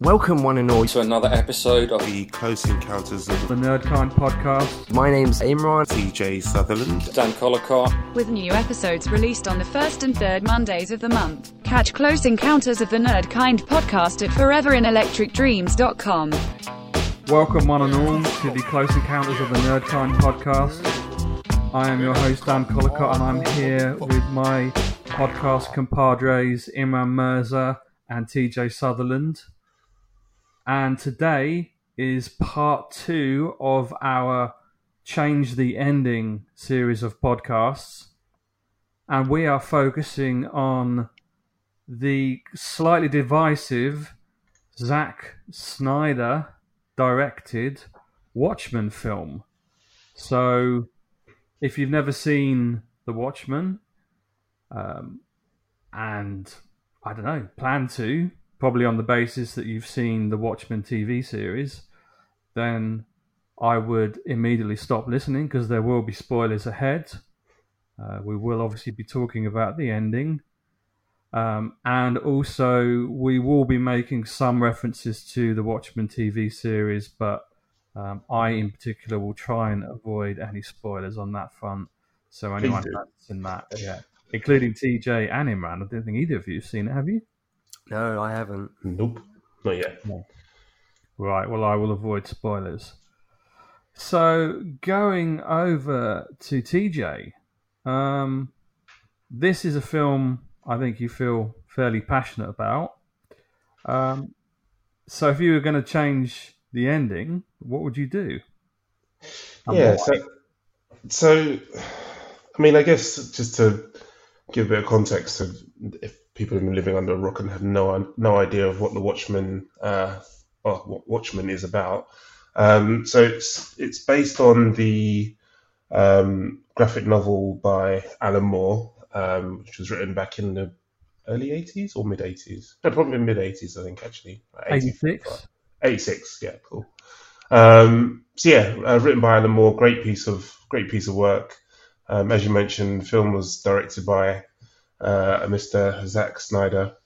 Welcome, one and all. to another episode of The Close Encounters of the Nerdkind podcast. My name's Imran. TJ Sutherland. Dan Collicott. with new episodes released on the first and third Mondays of the month. Catch Close Encounters of the Nerd Kind podcast at foreverinelectricdreams.com. Welcome, one and all, to the Close Encounters of the Nerdkind podcast. I am your host, Dan Collicott, and I'm here with my podcast compadres, Imran Mirza and TJ Sutherland. And today is part two of our Change the Ending series of podcasts. And we are focusing on the slightly divisive Zack Snyder directed Watchmen film. So, if you've never seen The Watchmen, um, and I don't know, plan to, probably on the basis that you've seen the Watchmen TV series, then I would immediately stop listening because there will be spoilers ahead. Uh, we will obviously be talking about the ending. Um, and also, we will be making some references to the Watchmen TV series, but um, I, in particular, will try and avoid any spoilers on that front. So, anyone that's in that, yeah, including TJ and Imran, I don't think either of you have seen it, have you? No, I haven't. Nope, not yet. Right, well, I will avoid spoilers. So, going over to TJ, um, this is a film I think you feel fairly passionate about. Um, so, if you were going to change the ending, what would you do? And Yeah, why? so, so, I mean, I guess just to give a bit of context of if people have been living under a rock and have no no idea of what the Watchmen, uh, or what Watchmen is about. Um, so it's it's based on the um, graphic novel by Alan Moore, um, which was written back in the early 80s or mid 80s. No, probably mid 80s, I think, actually. Like 86? 86 yeah cool um so yeah uh, written by alan moore great piece of great piece of work um, as you mentioned the film was directed by uh, mr Zack snyder.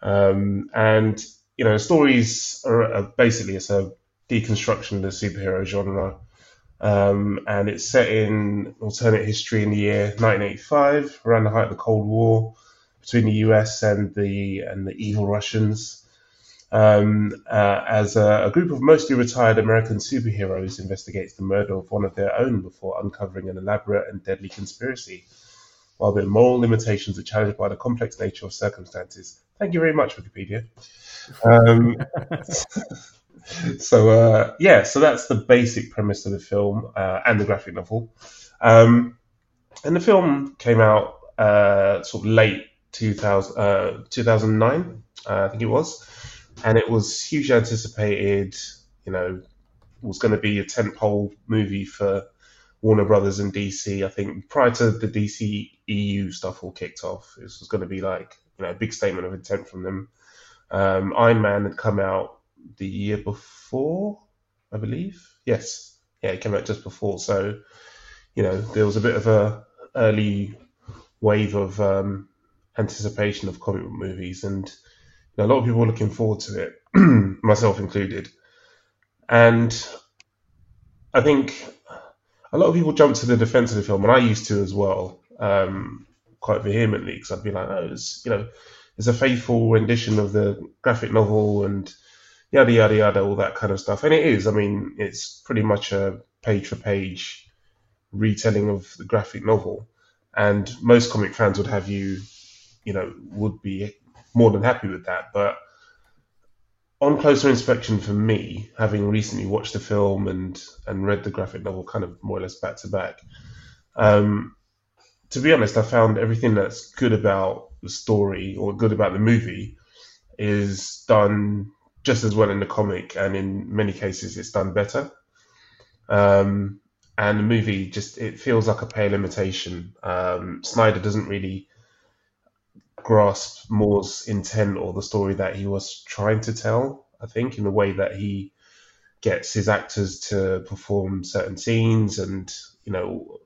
Um, and you know stories are, are basically it's a deconstruction of the superhero genre. Um, and it's set in alternate history in the year 1985 around the height of the cold war between the us and the and the evil russians um, uh, as a, a group of mostly retired American superheroes investigates the murder of one of their own before uncovering an elaborate and deadly conspiracy. While their moral limitations are challenged by the complex nature of circumstances. Thank you very much, Wikipedia. Um, so uh, yeah, so that's the basic premise of the film uh, and the graphic novel. Um, and the film came out uh, sort of late 2000, uh, 2009, uh, I think it was and it was hugely anticipated. You know, was going to be a tentpole movie for Warner Brothers and DC. I think prior to the DC EU stuff all kicked off, this was going to be like you know a big statement of intent from them. Um, Iron Man had come out the year before, I believe. Yes, yeah, it came out just before. So you know there was a bit of a early wave of um, anticipation of comic book movies and a lot of people were looking forward to it, myself included. And I think a lot of people jumped to the defense of the film, and I used to as well, um, quite vehemently, because I'd be like, oh, it's, you know, it's a faithful rendition of the graphic novel and yada, yada, yada, all that kind of stuff. And it is. I mean, it's pretty much a page for page retelling of the graphic novel. And most comic fans would have you, you know, would be more than happy with that. But on closer inspection for me, having recently watched the film and and read the graphic novel kind of more or less back to back, um, to be honest, I found everything that's good about the story or good about the movie is done just as well in the comic, and in many cases, it's done better. Um, and the movie just it feels like a pale imitation. Um, Snyder doesn't really grasp Moore's intent or the story that he was trying to tell. I think in the way that he gets his actors to perform certain scenes, and you know,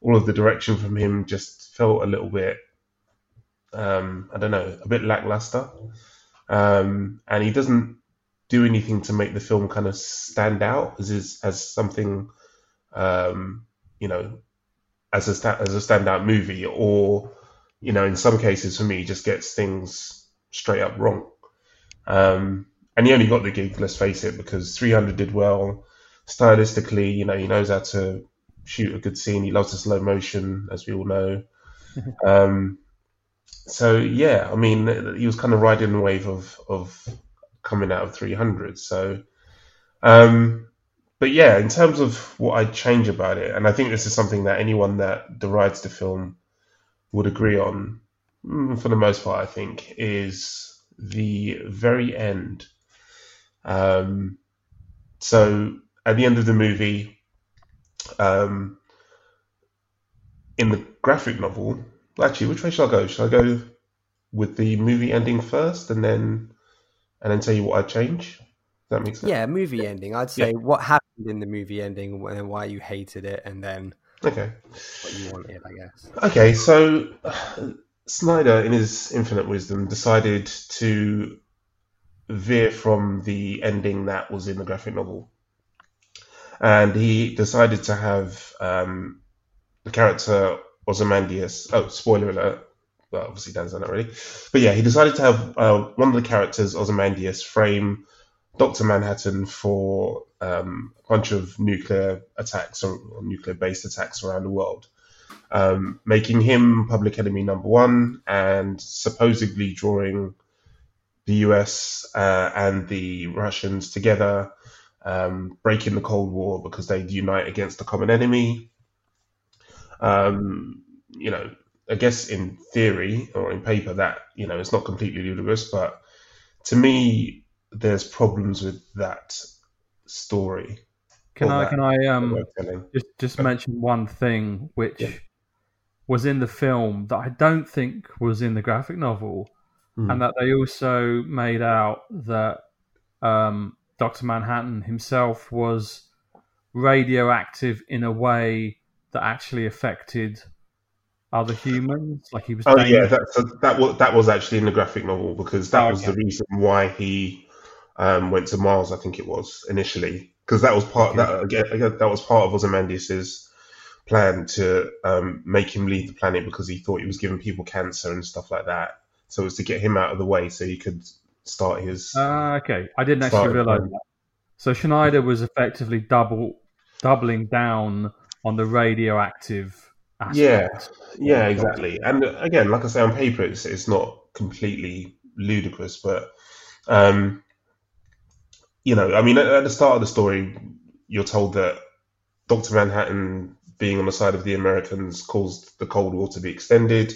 all of the direction from him just felt a little bit, um, I don't know, a bit lackluster. Um, and he doesn't do anything to make the film kind of stand out as is, as something, um, you know, as a sta- as a standout movie, or you know, in some cases for me, just gets things straight up wrong. Um, and he only got the gig, let's face it, because 300 did well stylistically. You know, he knows how to shoot a good scene. He loves the slow motion, as we all know. um, so yeah, I mean, he was kind of riding the wave of of coming out of 300. So, um, but yeah, in terms of what I'd change about it, and I think this is something that anyone that derides the film would agree on, mm, for the most part, I think, is the very end. Um, so at the end of the movie, um, in the graphic novel, actually, which way shall I go? Shall I go with the movie ending first, and then and then tell you what I change? That make sense? Yeah, movie ending. I'd say what happened in the movie ending and why you hated it, and then Okay. what you wanted, I guess. Okay, so Snyder, in his infinite wisdom, decided to veer from the ending that was in the graphic novel. And he decided to have um, the character Ozymandias. Oh, spoiler alert. Well, obviously, Dan's done it already. But yeah, he decided to have uh, one of the characters, Ozymandias, frame Dr. Manhattan for um, a bunch of nuclear attacks or, or nuclear based attacks around the world um, making him public enemy number one and supposedly drawing the US uh, and the Russians together, um, breaking the Cold War because they'd unite against a common enemy. Um, you know, I guess in theory or in paper that, you know, it's not completely ludicrous, but to me, there's problems with that story. Can I can I um just just mention one thing which Yeah. was in the film that I don't think was in the graphic novel, Hmm. and that they also made out that um, Doctor Manhattan himself was radioactive in a way that actually affected other humans, like he was. Oh yeah, that so that was that was actually in the graphic novel because that Oh, was okay. the reason why he um, went to Mars. I think it was initially because that was part that again, again that was part of Ozymandias's plan to um, make him leave the planet because he thought he was giving people cancer and stuff like that. So it was to get him out of the way so he could start his. Ah, okay, I didn't actually realize that. So Snyder was effectively double doubling down on the radioactive. Yeah, aspect. yeah, exactly. And uh, again, like I say, on paper, it's it's not completely ludicrous, but um, you know, I mean, at, at the start of the story, you're told that Doctor Manhattan, being on the side of the Americans, caused the Cold War to be extended,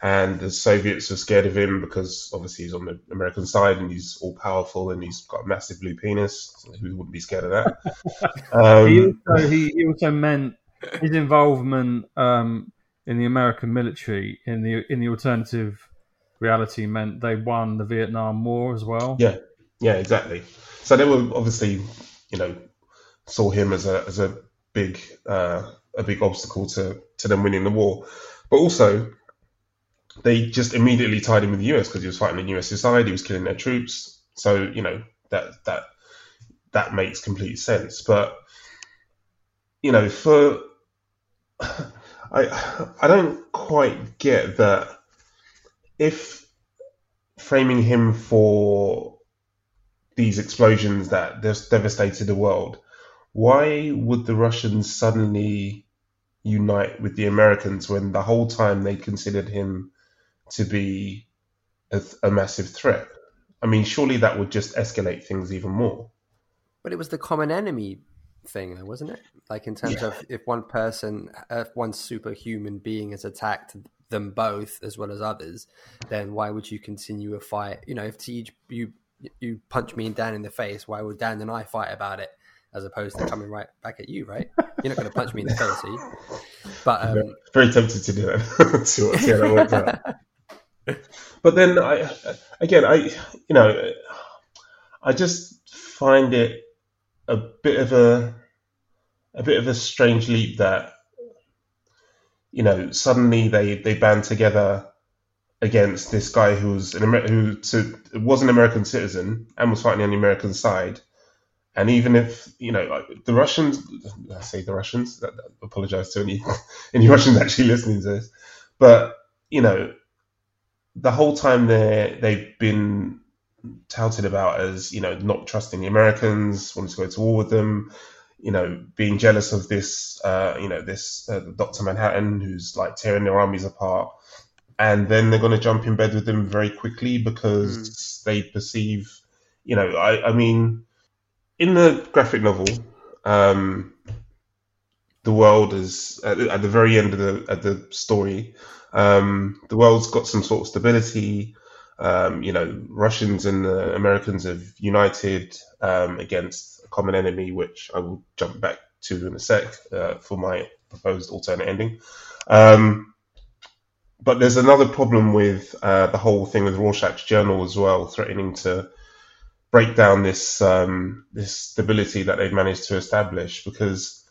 and the Soviets are scared of him because obviously he's on the American side and he's all powerful and he's got a massive blue penis. So who wouldn't be scared of that? he Um, also he, he also meant his involvement um, in the American military in the in the alternative reality meant they won the Vietnam War as well. Yeah, yeah, exactly. So they were obviously, you know, saw him as a as a big uh, a big obstacle to to them winning the war, but also they just immediately tied him with the US because he was fighting the US side, he was killing their troops. So you know that that that makes complete sense. But you know, for I I don't quite get that if framing him for these explosions that just devastated the world, why would the Russians suddenly unite with the Americans when the whole time they considered him to be a, a massive threat? I mean, surely that would just escalate things even more. But it was the common enemy thing, though, wasn't it? Like in terms of if one person, if one superhuman being has attacked them both as well as others, then why would you continue a fight? You know, if you you punch me and Dan in the face, why would Dan and I fight about it as opposed to coming right back at you? Right? You're not going to punch me in the face, are you? But um, Very tempted to do that. see, what, see how that works out. But then I, again, I, you know, I just find it a bit of a, a bit of a strange leap that, you know, suddenly they they band together against this guy who was an Amer- who to, was an American citizen and was fighting on the American side. And even if you know like, the Russians, I say the Russians, I apologize to any any Russians actually listening to this, but you know, the whole time they they've been touted about as you know not trusting the Americans, wanting to go to war with them, you know, being jealous of this, uh, you know, this uh, Doctor Manhattan who's like tearing their armies apart, and then they're going to jump in bed with them very quickly because mm. they perceive, you know, I, I mean, in the graphic novel, um, the world is at, at, the very end of the at the story. Um, the world's got some sort of stability. Um, you know, Russians and the Americans have united um, against a common enemy, which I will jump back to in a sec uh, for my proposed alternate ending. Um, but there's another problem with uh, the whole thing with Rorschach's journal as well, threatening to break down this um, this stability that they've managed to establish. Because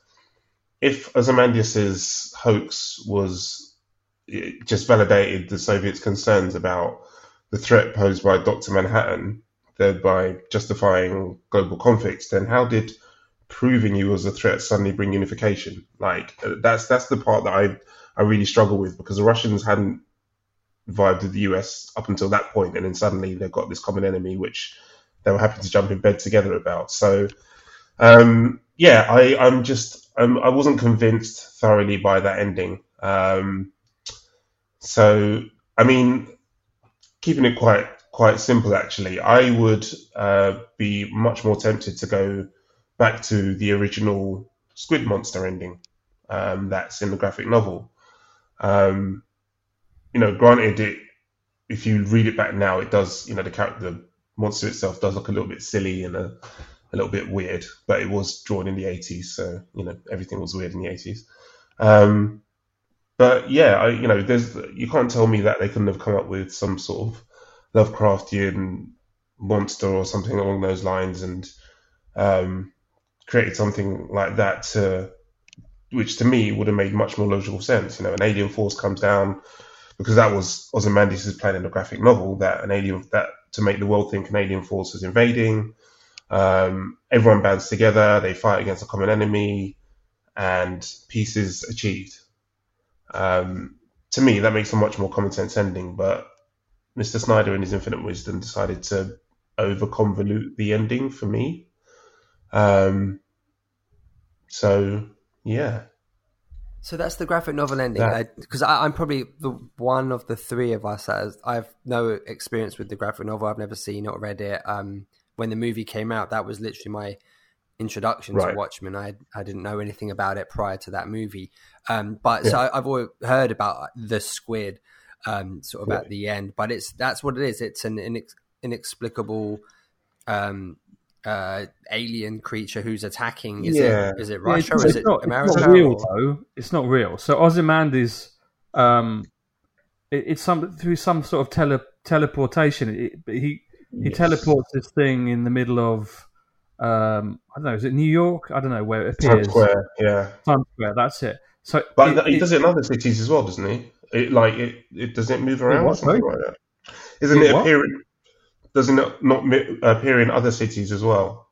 if Ozymandias's hoax was just validated the Soviets' concerns about the threat posed by Dr. Manhattan, thereby justifying global conflicts, then how did proving he was a threat suddenly bring unification? Like that's that's the part that I I really struggle with because the Russians hadn't vibed with the US up until that point, and then suddenly they've got this common enemy which they were happy to jump in bed together about. So um, yeah, I I'm just I'm, I wasn't convinced thoroughly by that ending. Um, so I mean keeping it quite quite simple actually. I would uh, be much more tempted to go back to the original Squid Monster ending um, that's in the graphic novel. Um, you know, granted, it if you read it back now, it does. You know, the character, the monster itself does look a little bit silly and a, a little bit weird, but it was drawn in the 80s, so you know everything was weird in the 80s. Um, but yeah, I, you know, there's you can't tell me that they couldn't have come up with some sort of Lovecraftian monster or something along those lines and um, created something like that to, which to me would have made much more logical sense. You know, an alien force comes down because that was Ozymandias' plan in the graphic novel that an alien that to make the world think an alien force is invading. Um, everyone bands together, they fight against a common enemy, and peace is achieved. Um, to me, that makes a much more common sense ending. But Mr. Snyder, in his infinite wisdom, decided to over convolute the ending for me. Um, so yeah. So that's the graphic novel ending. Because I'm probably the one of the three of us that has, I have no experience with the graphic novel. I've never seen or read it. Um, when the movie came out, that was literally my introduction right. to Watchmen. I I didn't know anything about it prior to that movie. Um, but yeah. so I, have always heard about the squid, um, sort of yeah. at the end. But it's that's what it is. It's an inex- inexplicable um, uh, alien creature who's attacking. Is yeah. it is it Russia it's, or is it not, America? It's not real or? though. It's not real. So Ozymandias, um, it, it's some through some sort of tele, teleportation. It, he he yes. teleports this thing in the middle of um, I don't know, is it New York? I don't know where it appears. Times Square, yeah. Times Square, that's it. So, but it, he does it in other cities as well, doesn't he? It like it, it does it move around or something like that? Isn't it, it appearing? Doesn't it not appear in other cities as well?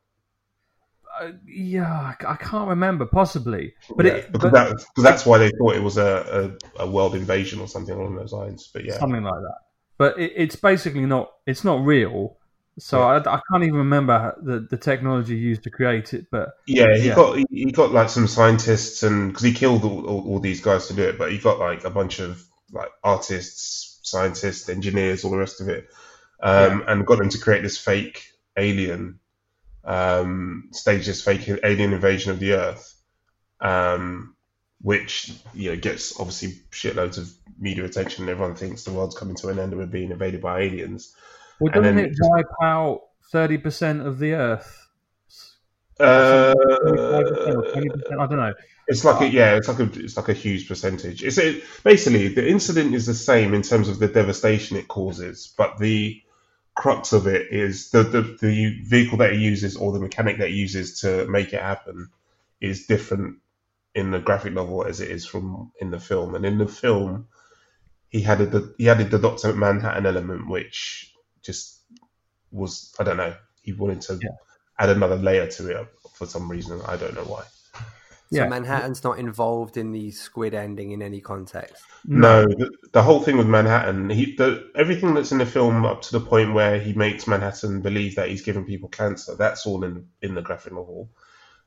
Uh, yeah, I can't remember. Possibly, but yeah, it, because, but, that, that's why they thought it was a, a, a, world invasion or something along those lines. But yeah, something like that. But it, it's basically not. It's not real. So yeah. I, I, can't even remember the, the technology used to create it, but yeah, he yeah. got he got like some scientists and because he killed all, all, all, these guys to do it, but he got like a bunch of like artists, scientists, engineers, all the rest of it, um, yeah. and got them to create this fake alien, um, stage this fake alien invasion of the Earth, um, which you know gets obviously shitloads of media attention. And Everyone thinks the world's coming to an end and we're being invaded by aliens well, doesn't it wipe out thirty percent of the Earth? Uh, I don't know. It's like a, yeah, it's like a it's like a huge percentage. It's it, basically the incident is the same in terms of the devastation it causes, but the crux of it is the, the the vehicle that he uses or the mechanic that he uses to make it happen is different in the graphic novel as it is from in the film. And in the film, he added the he added the Doctor Manhattan element, which just was I don't know. He wanted to Yeah. add another layer to it for some reason. I don't know why. So Yeah. Manhattan's not involved in the squid ending in any context. No, the, the whole thing with Manhattan, he the everything that's in the film up to the point where he makes Manhattan believe that he's giving people cancer. That's all in in the graphic novel,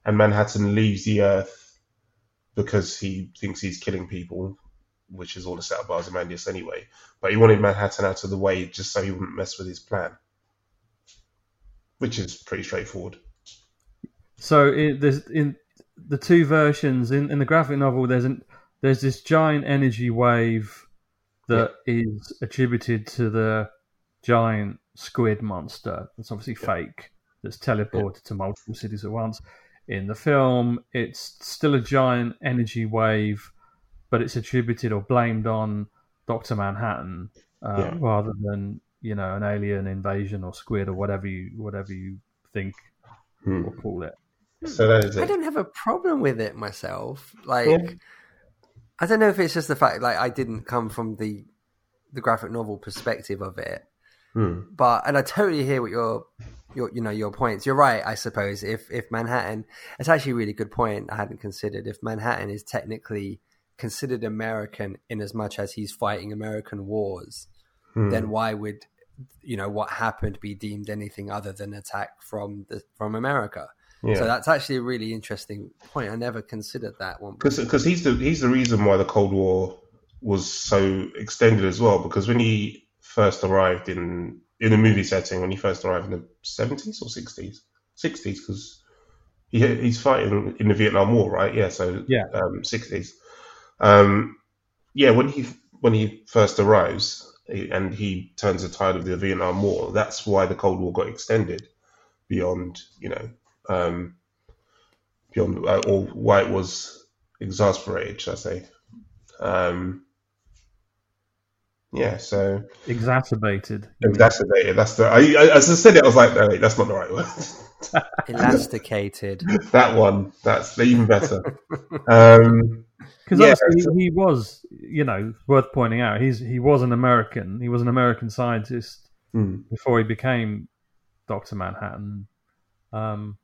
and Manhattan leaves the Earth because he thinks he's killing people, which is all a setup by Ozymandias anyway. But he wanted Manhattan out of the way just so he wouldn't mess with his plan, which is pretty straightforward. So it, there's in the two versions in, in the graphic novel. There's an there's this giant energy wave that is attributed to the giant squid monster. That's obviously fake. That's teleported to multiple cities at once. In the film, it's still a giant energy wave, but it's attributed or blamed on Doctor Manhattan uh, Yeah. rather than you know an alien invasion or squid or whatever you whatever you think Hmm. or call it. So that is I don't have a problem with it myself. Like, Yeah. I don't know if it's just the fact like I didn't come from the the graphic novel perspective of it, Hmm. but and I totally hear what your your you know your points. You're right, I suppose. If if Manhattan, it's actually a really good point. I hadn't considered if Manhattan is technically considered American in as much as he's fighting American wars, Hmm. then why would you know what happened be deemed anything other than attack from the from America? Yeah. So that's actually a really interesting point. I never considered that one. because he's the he's the reason why the Cold War was so extended as well. Because when he first arrived in in a movie setting, when he first arrived in the seventies or sixties, sixties, because he he's fighting in the Vietnam War, right? Yeah, so Yeah. um, sixties. Um, yeah, when he when he first arrives and he turns the tide of the Vietnam War, that's why the Cold War got extended beyond, you know, um, beyond uh, or why it was exasperated, should I say? Um, yeah, so exacerbated. exacerbated. That's the. I, I, as I said it, I was like, no, wait, that's not the right word. Elasticated. that one. That's even better. Um, Because Yeah, obviously he, he was, you know, worth pointing out. He's he was an American. He was an American scientist hmm. before he became Doctor Manhattan. Um,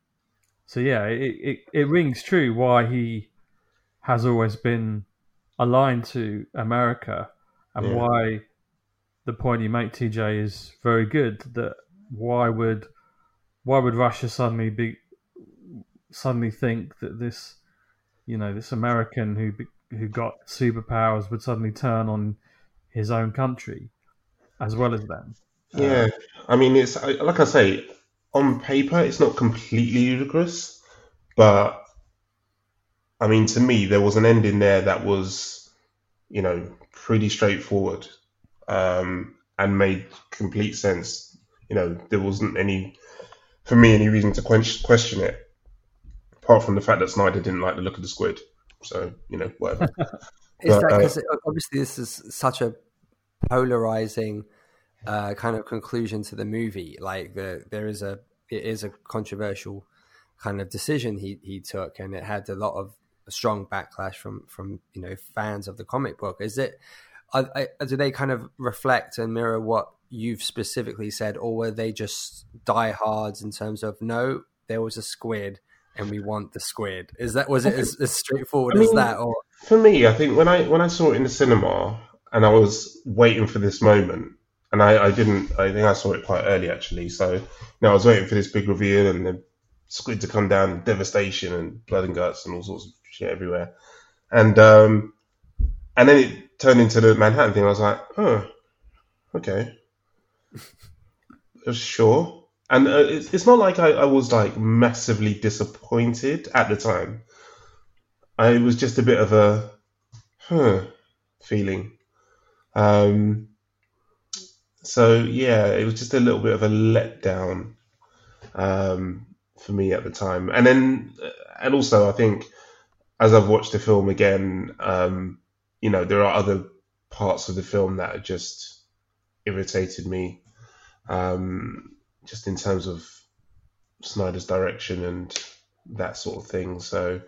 so yeah, it, it it rings true why he has always been aligned to America, and Yeah. why the point you make, TJ, is very good. That why would why would Russia suddenly be suddenly think that this you know this American who who got superpowers would suddenly turn on his own country as well as them? Yeah, uh, I mean, it's like I say, on paper, it's not completely ludicrous, but I mean, to me, there was an ending there that was, you know, pretty straightforward um, and made complete sense. You know, there wasn't any, for me, any reason to quench, question it, apart from the fact that Snyder didn't like the look of the squid. So, you know, whatever. Is But, that uh, obviously this is such a polarizing uh, kind of conclusion to the movie? Like the there is a it is a controversial kind of decision he he took, and it had a lot of strong backlash from from you know fans of the comic book. Is it? Are, are, do they kind of reflect and mirror what you've specifically said, or were they just diehards in terms of no, there was a squid and we want the squid? Is that was it as, as straightforward I as that, or For me, I think when I when I saw it in the cinema and I was waiting for this moment, and I, I didn't, I think I saw it quite early actually. So, you I was waiting for this big reveal and the squid to come down, devastation and blood and guts and all sorts of shit everywhere, and um, and then it turned into the Manhattan thing. I was like, oh, okay, sure. And uh, it's, it's not like I, I was like massively disappointed at the time. I was just a bit of a huh feeling. Um, so yeah, it was just a little bit of a letdown um, for me at the time, and then and also I think as I've watched the film again, um, you know, there are other parts of the film that just irritated me, um, just in terms of Snyder's direction and that sort of thing. So.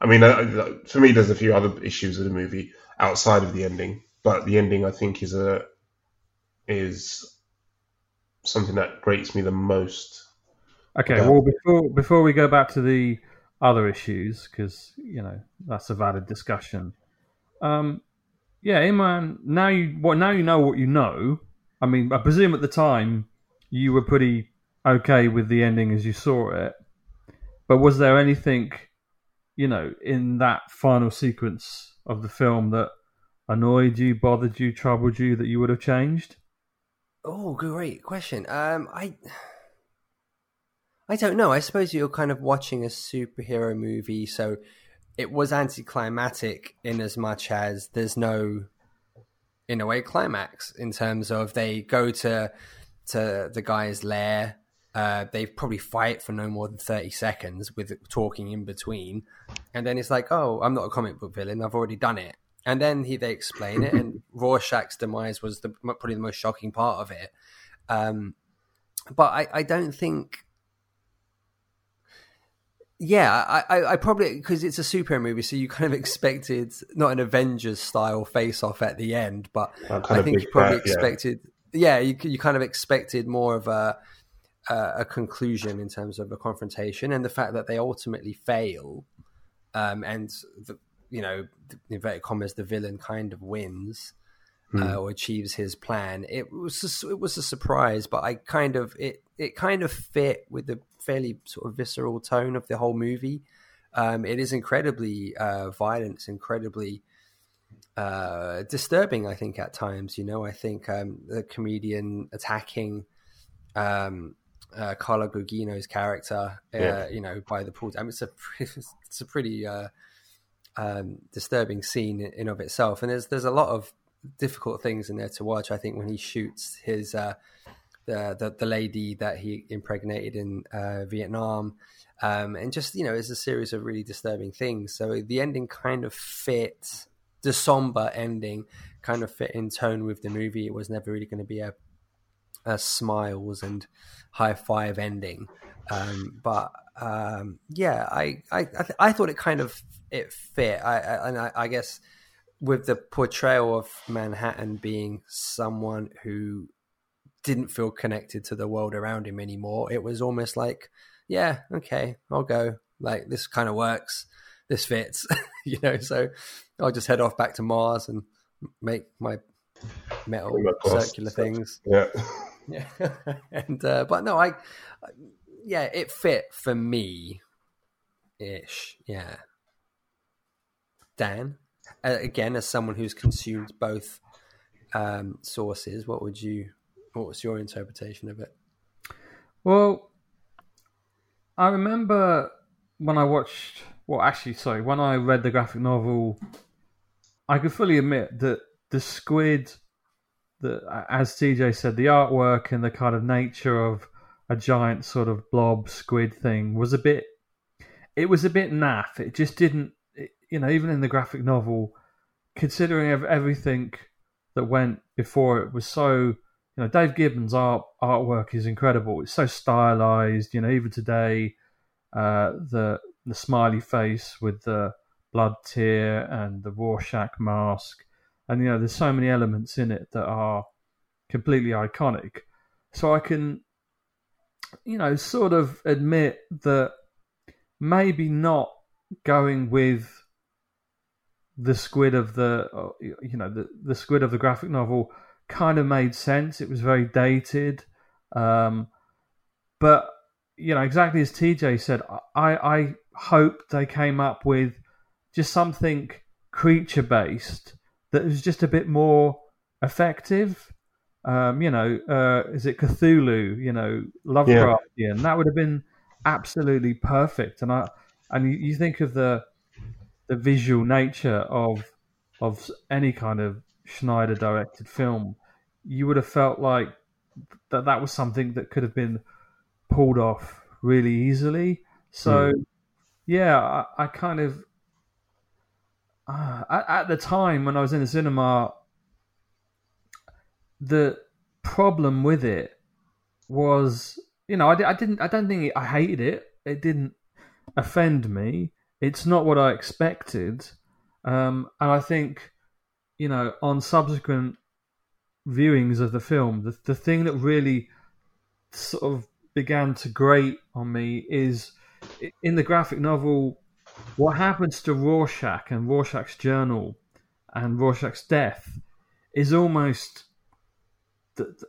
I mean, I- I- for me, there's a few other issues with the movie outside of the ending, but the ending I think is a is something that grates me the most. Okay, well before before we go back to the other issues, because you know that's a valid discussion. Um, yeah, Imran. Now you well now you know what you know. I mean, I presume at the time you were pretty okay with the ending as you saw it. But was there anything, you know, in that final sequence of the film that annoyed you, bothered you, troubled you that you would have changed? Oh, great question. Um, I, I don't know. I suppose you're kind of watching a superhero movie, so it was anticlimactic in as much as there's no, in a way, climax in terms of they go to to the guy's lair. Uh, they probably fight for no more than 30 seconds with talking in between. And then it's like, oh, I'm not a comic book villain. I've already done it. And then he, they explain it. And Rorschach's demise was the, probably the most shocking part of it. Um, but I, I don't think. Yeah, I, I, I probably because it's a superhero movie, so you kind of expected not an Avengers style face off at the end, but I think you probably bat, yeah. expected. Yeah, you you kind of expected more of a a a conclusion in terms of a confrontation, and the fact that they ultimately fail, um, and the you know inverted commas the villain kind of wins uh, or achieves his plan. It was a, it was a surprise, but I kind of it it kind of fit with the fairly sort of visceral tone of the whole movie. Um, it is incredibly uh, violent. It's incredibly uh, disturbing. I think at times, you know, I think um, the comedian attacking um, uh, Carla Gugino's character, uh, Yeah. you know, by the pool. I mean, it's a it's a pretty uh, um, disturbing scene in, of itself, and there's there's a lot of difficult things in there to watch. I think when he shoots his uh, the, the the lady that he impregnated in uh, Vietnam, um, and just you know, it's a series of really disturbing things. So the ending kind of fits the somber ending, kind of fit in tone with the movie. It was never really going to be a a smiles and high five ending, um, but um, yeah, I I I, th- I thought it kind of it fit. I, I and I, I guess with the portrayal of Manhattan being someone who didn't feel connected to the world around him anymore, it was almost like, yeah, okay, I'll go. Like this kind of works. This fits, you know. So I'll just head off back to Mars and make my metal circular things. Yeah. Yeah, and uh, but no, I- yeah, it fit for me, ish. Yeah. Dan, uh, again, as someone who's consumed both um, sources, what would you? What was your interpretation of it? Well, I remember when I watched, well, actually, sorry, when I read the graphic novel, I could fully admit that the squid, the as TJ said, the artwork and the kind of nature of a giant sort of blob squid thing was a bit. It was a bit naff. It just didn't, you know, even in the graphic novel, considering everything that went before it was so you know Dave Gibbons' art artwork is incredible. It's so stylized. You know, even today, uh, the the smiley face with the blood tear and the Rorschach mask, and you know, there's so many elements in it that are completely iconic. So I can, you know, sort of admit that maybe not going with the squid of the uh, you know the the squid of the graphic novel kind of made sense. It was very dated, um, but you know exactly as TJ said. I I hope they came up with just something creature based that was just a bit more effective. Um, you know, uh, is it Cthulhu? You know, Lovecraftian. That would have been absolutely perfect. And I and you, you think of the the visual nature of of any kind of Snyder directed film, you would have felt like that that was something that could have been pulled off really easily. So, yeah, I, I kind of uh, at, at the time when I was in the cinema, the problem with it was, you know, I, I didn't, I don't think it, I hated it. It didn't offend me. It's not what I expected, um, and I think you know, on subsequent viewings of the film, the the thing that really sort of began to grate on me is in the graphic novel what happens to Rorschach and Rorschach's journal and Rorschach's death is almost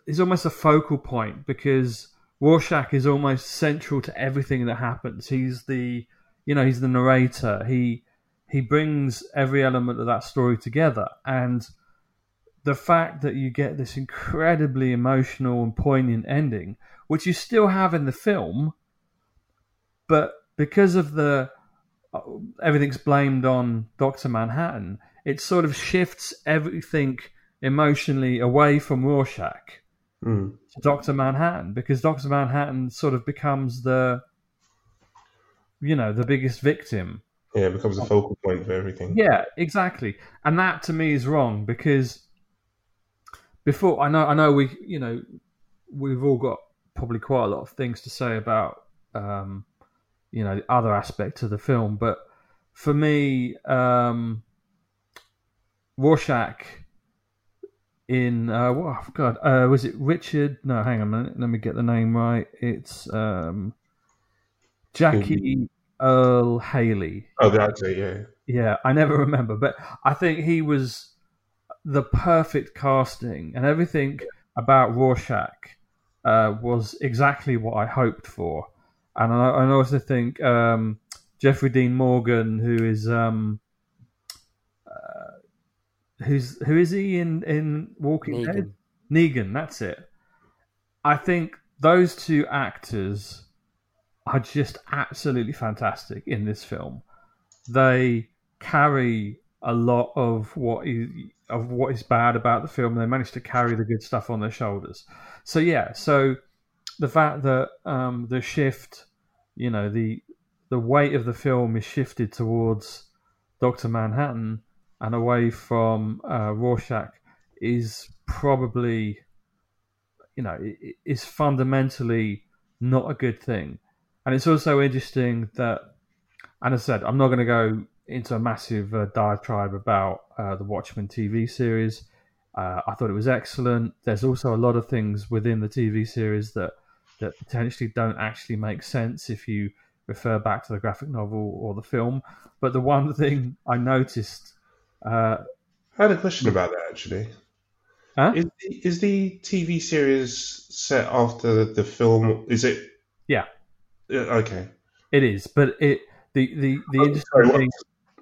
is almost a focal point because Rorschach is almost central to everything that happens. He's the you know he's the narrator. He he brings every element of that story together and the fact that you get this incredibly emotional and poignant ending, which you still have in the film, but because of the uh, everything's blamed on Doctor Manhattan, it sort of shifts everything emotionally away from Rorschach Mm. to Doctor Manhattan because Doctor Manhattan sort of becomes the you know the biggest victim Yeah, it becomes a focal point for everything. yeah, exactly. And that to me is wrong because before I know I know we you know we've all got probably quite a lot of things to say about um, you know the other aspects of the film, but for me, um, Rorschach in uh, what oh, God uh, was it Richard? No, hang on a minute. Let me get the name right. It's um, Jackie Earle Haley. Oh, the actor, yeah. Yeah, I never remember, but I think he was the perfect casting, and everything about Rorschach uh, was exactly what I hoped for. And I, I also think um, Jeffrey Dean Morgan, who is um, uh, who's who is he in in Walking Negan. Dead? Negan, that's it. I think those two actors are just absolutely fantastic in this film. They carry a lot of what is of what is bad about the film. They manage to carry the good stuff on their shoulders. So yeah, so the fact that um, the shift, you know, the the weight of the film is shifted towards Doctor Manhattan and away from uh, Rorschach is probably, you know, is fundamentally not a good thing. And it's also interesting that, and as I said, I'm not going to go into a massive uh, diatribe about uh, the Watchmen TV series. Uh, I thought it was excellent. There's also a lot of things within the TV series that that potentially don't actually make sense if you refer back to the graphic novel or the film. But the one thing I noticed, uh, I had a question about that actually. Huh? Is is the TV series set after the film? Is it? Yeah. Yeah, okay. it is, but it the the the Oh, interesting sorry, what- thing.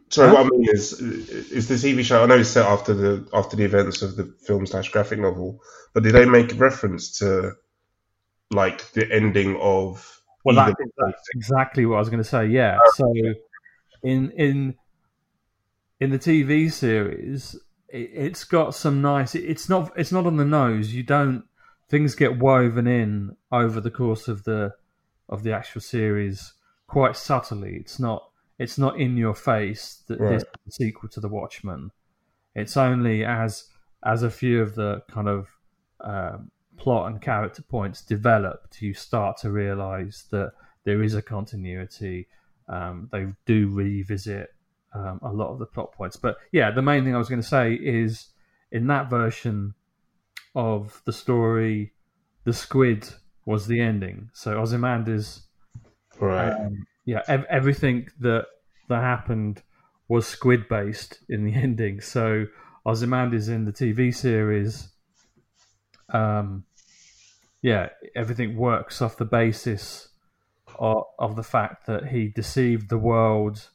Sorry, Huh? what I mean is, is the TV show? I know it's set after the after the events of the film slash graphic novel, but did they make reference to like the ending of? Well, that, that's exactly what I was going to say. Yeah. Oh, so, in in in the TV series, it, it's got some nice. It's not. It's not on the nose. You don't. Things get woven in over the course of the of the actual series quite subtly. It's not. It's not in your face that this is a sequel to The Watchmen. It's only as as a few of the kind of um, plot and character points developed, you start to realize that there is a continuity. Um, they do revisit um, a lot of the plot points. But yeah, the main thing I was going to say is in that version of the story, the squid was the ending. So Ozymandias right. um, yeah, ev- everything that that happened was squid based in the ending. So Ozymandias in the TV series, um, yeah, everything works off the basis of, of the fact that he deceived the world,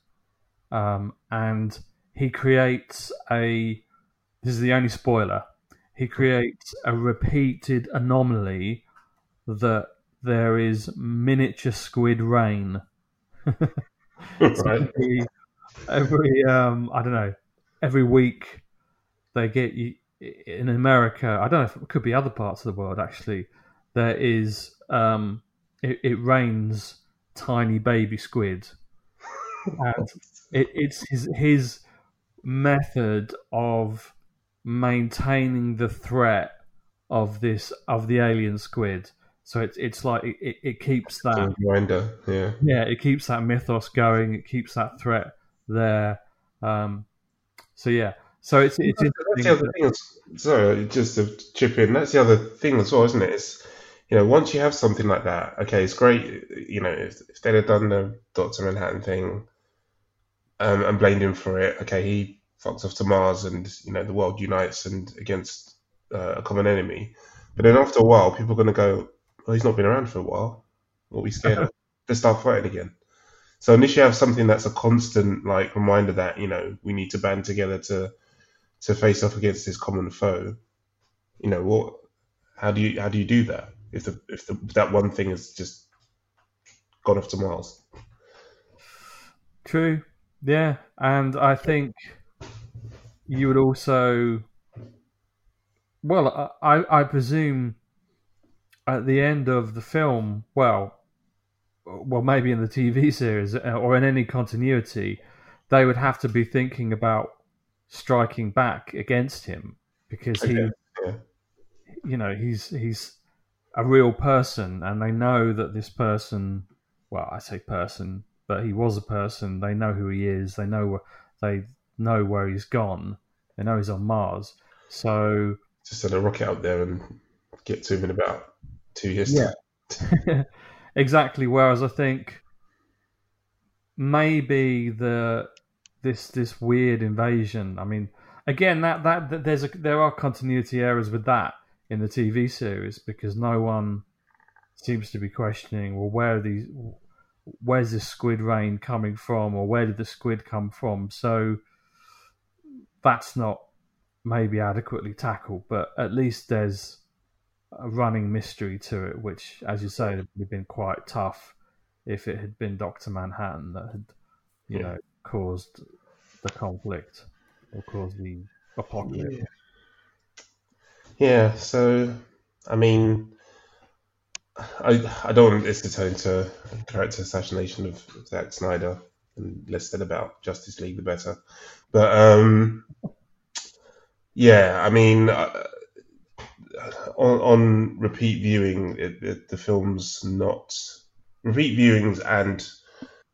um, and he creates a. This is the only spoiler. He creates a repeated anomaly that there is miniature squid rain right. every, every um I don't know every week they get you in America. I don't know if it could be other parts of the world actually. There is um it, it rains tiny baby squid, and it, it's his his method of maintaining the threat of this of the alien squid. So it's it's like it, it, keeps that Reminder. Yeah. yeah, it keeps that mythos going. It keeps that threat there. Um, so yeah, So it's it's That's the other thing. Sorry, just to chip in. That's the other thing as well, isn't it? It's you know, once you have something like that, okay, it's great. You know, if, if they'd have done the Doctor Manhattan thing um, and blamed him for it, okay, he fucks off to Mars, and you know, the world unites and against uh, a common enemy. But then after a while, people are going to go, "Well, he's not been around for a while. What are we scared of? Start fighting again." So unless you have something that's a constant like reminder that you know we need to band together to to face off against this common foe, you know what? How do you how do you do that if the if the, that one thing has just gone off to Mars? True. Yeah, and I think you would also, well, I I presume at the end of the film, well, well, maybe in the TV series uh, or in any continuity, they would have to be thinking about striking back against him because he, Okay, yeah. you know, he's he's a real person, and they know that this person. Well, I say person, but he was a person. They know who he is. They know they know where he's gone. They know he's on Mars. So Just send a rocket up there and get to him in about two years. Yeah. exactly. Whereas I think maybe the this this weird invasion. I mean, again, that that, that there's a there are continuity errors with that in the TV series because no one seems to be questioning. Well, where are these? Where's this squid rain coming from, or where did the squid come from? So that's not maybe adequately tackled, but at least there's a running mystery to it, which, as you say, would have been quite tough if it had been Doctor Manhattan that had, you Yeah. know, caused the conflict or caused the apocalypse. Yeah. Yeah, so I mean, I I don't want this to turn into a character assassination of Zack Snyder and less said about Justice League, the better. But um, yeah, I mean, uh, on on repeat viewing, it, it, the film's not repeat viewings and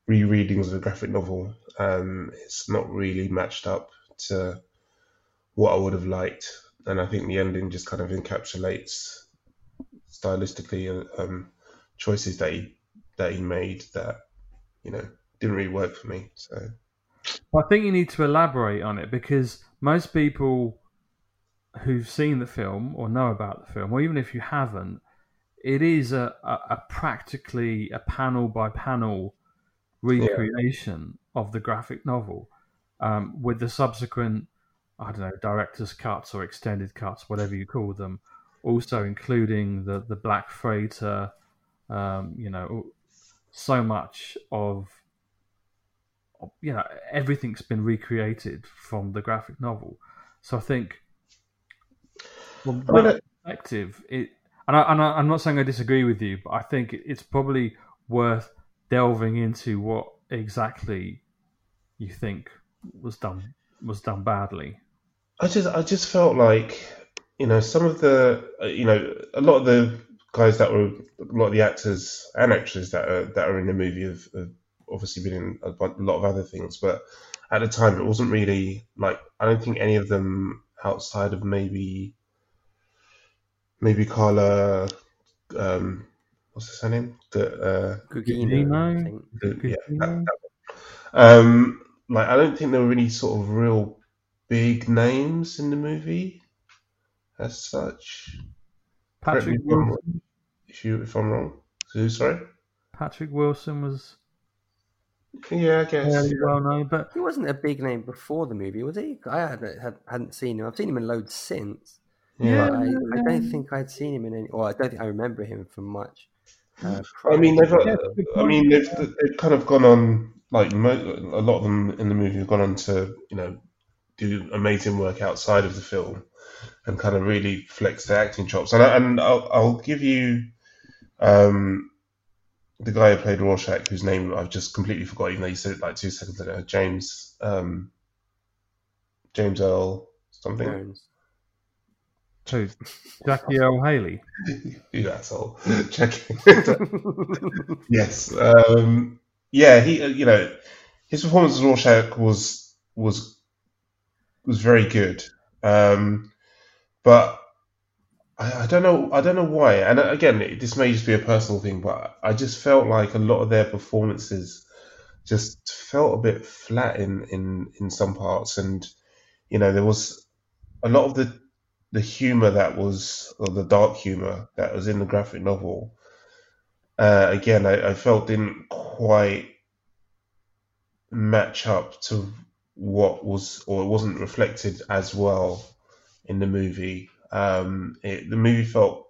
rereadings of the graphic novel. Um, it's not really matched up to what I would have liked, and I think the ending just kind of encapsulates stylistically um, choices that he that he made that you know didn't really work for me. So I think you need to elaborate on it because most people who've seen the film or know about the film, or even if you haven't, it is a, a, a practically a panel by panel recreation of the graphic novel um, with the subsequent, I don't know, director's cuts or extended cuts, whatever you call them, also including the, the Black Freighter, um, you know, so much of you know everything's been recreated from the graphic novel. So I think, well, I mean, that perspective, it, and, I, and I, I'm not saying I disagree with you, but I think it's probably worth delving into what exactly you think was done was done badly. I just I just felt like you know some of the uh, you know a lot of the guys that were a lot of the actors and actresses that are that are in the movie have, have obviously been in a, a lot of other things, but at the time it wasn't really like I don't think any of them outside of maybe maybe Carla um what's his name the uh Gugino, Gugino? I think. the, yeah that, that um like I don't think there were any sort of real big names in the movie as such. Patrick if I'm wrong. Wilson, If you if I'm wrong, who sorry? Patrick Wilson was Yeah, I guess. fairly well known, but He wasn't a big name before the movie, was he? I hadn't, hadn't seen him. I've seen him in loads since. Yeah. But I, I don't think I'd seen him in any, or I don't think I remember him from much. Uh, I mean, they've. Yeah, I mean, they've, they've kind of gone on like mo- a lot of them in the movie have gone on to you know do amazing work outside of the film and kind of really flex their acting chops. And I, and I'll, I'll give you um, the guy who played Rorschach, whose name I've just completely forgot, even though you said it like two seconds ago. James um, James Earl something. Jones. Who? Jackie Earle Haley. You asshole. Check. yes. Um, yeah. He. uh, You know, his performance as Rorschach was was was very good. Um, but I, I don't know. I don't know why. And again, it, this may just be a personal thing, but I just felt like a lot of their performances just felt a bit flat in in in some parts, and you know there was a lot of the the humor that was or the dark humor that was in the graphic novel. Uh, again, I, I felt didn't quite match up to what was or it wasn't reflected as well in the movie. Um, it, the movie felt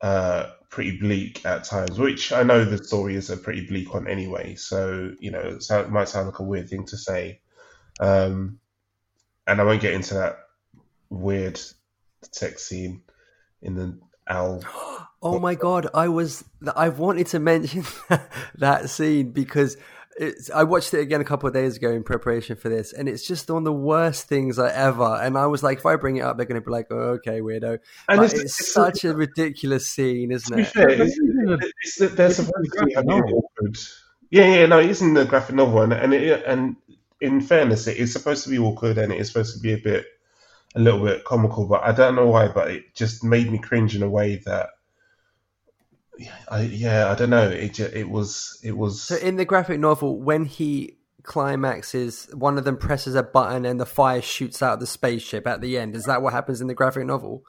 uh, pretty bleak at times, which I know the story is a pretty bleak one anyway. So you know, it, sound, might sound like a weird thing to say, um, and I won't get into that weird sex scene in the owl. Oh my god, I was I wanted to mention that scene because it's, I watched it again a couple of days ago in preparation for this, and it's just one of the worst things I ever. And I was like, if I bring it up, they're going to be like, "Oh, okay, weirdo." And it's, it's, it's, such a ridiculous scene, isn't it? Fair, it's, it's, they're supposed to be awkward. Yeah, yeah, no, it isn't a graphic novel, and and, it, and in fairness, it is supposed to be awkward, and it is supposed to be a bit, a little bit comical. But I don't know why, but it just made me cringe in a way that I, yeah, I don't know. It it was it was. So in the graphic novel, when he climaxes, one of them presses a button and the fire shoots out of the spaceship at the end. Is that what happens in the graphic novel?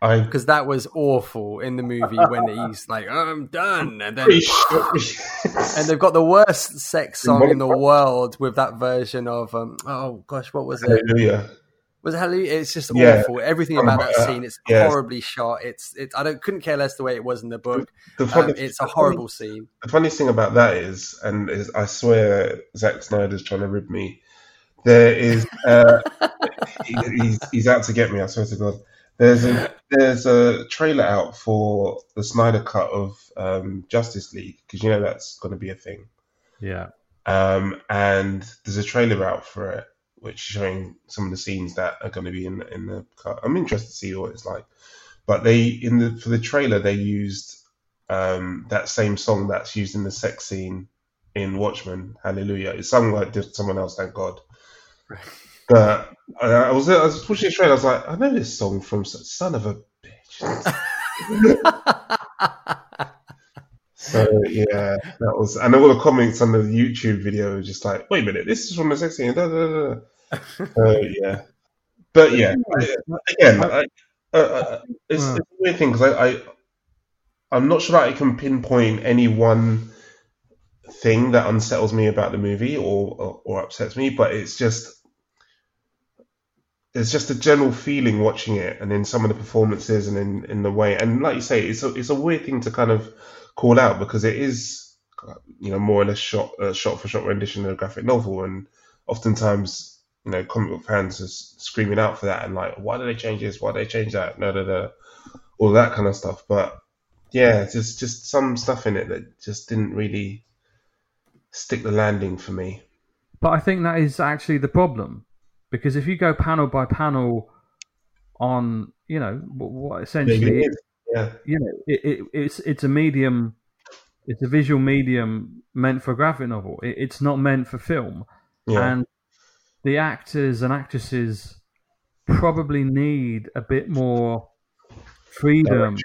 Because that was awful in the movie when he's like, "I'm done," and then and they've got the worst sex song in the world with that version of um, oh gosh, what was it? Hallelujah was Hallelujah. It's just yeah. awful. Everything about that scene, it's yeah. horribly shot. It's it, I don't couldn't care less the way it was in the book. The, the funny, um, it's a horrible funny, scene. The funniest thing about that is, and is, I swear Zack Snyder's trying to rib me. There is uh, he, he's, he's out to get me. I swear to God. There's a there's a trailer out for the Snyder cut of um, Justice League because you know that's going to be a thing. Yeah. Um, and there's a trailer out for it, which is showing some of the scenes that are going to be in in the cut. I'm interested to see what it's like. But they in the for the trailer they used um, that same song that's used in the sex scene in Watchmen. Hallelujah. It's sung like someone else. Thank God. But I was I was pushing the trailer. I was like, I know this song from Son of a Bitch. So yeah, that was, and all the comments on the YouTube video were just like, "Wait a minute, this is from the sex scene." Da, da, da. so yeah, but yeah, again, I, uh, uh, it's, it's, a weird thing because I, I, I'm not sure that I can pinpoint any one thing that unsettles me about the movie or, or, or upsets me, but it's just it's just a general feeling watching it, and in some of the performances, and in, in the way, and like you say, it's a it's a weird thing to kind of call out because it is, you know, more or less shot uh, shot for shot rendition of a graphic novel, and oftentimes, you know, comic book fans are screaming out for that and like, why did they change this? Why did they change that? No, no, no, all that kind of stuff. But yeah, just just some stuff in it that just didn't really stick the landing for me. But I think that is actually the problem because if you go panel by panel on, you know, what essentially yeah. You know, it, it, it's it's a medium, it's a visual medium meant for a graphic novel. It, it's not meant for film, yeah. and the actors and actresses probably need a bit more freedom. Direction.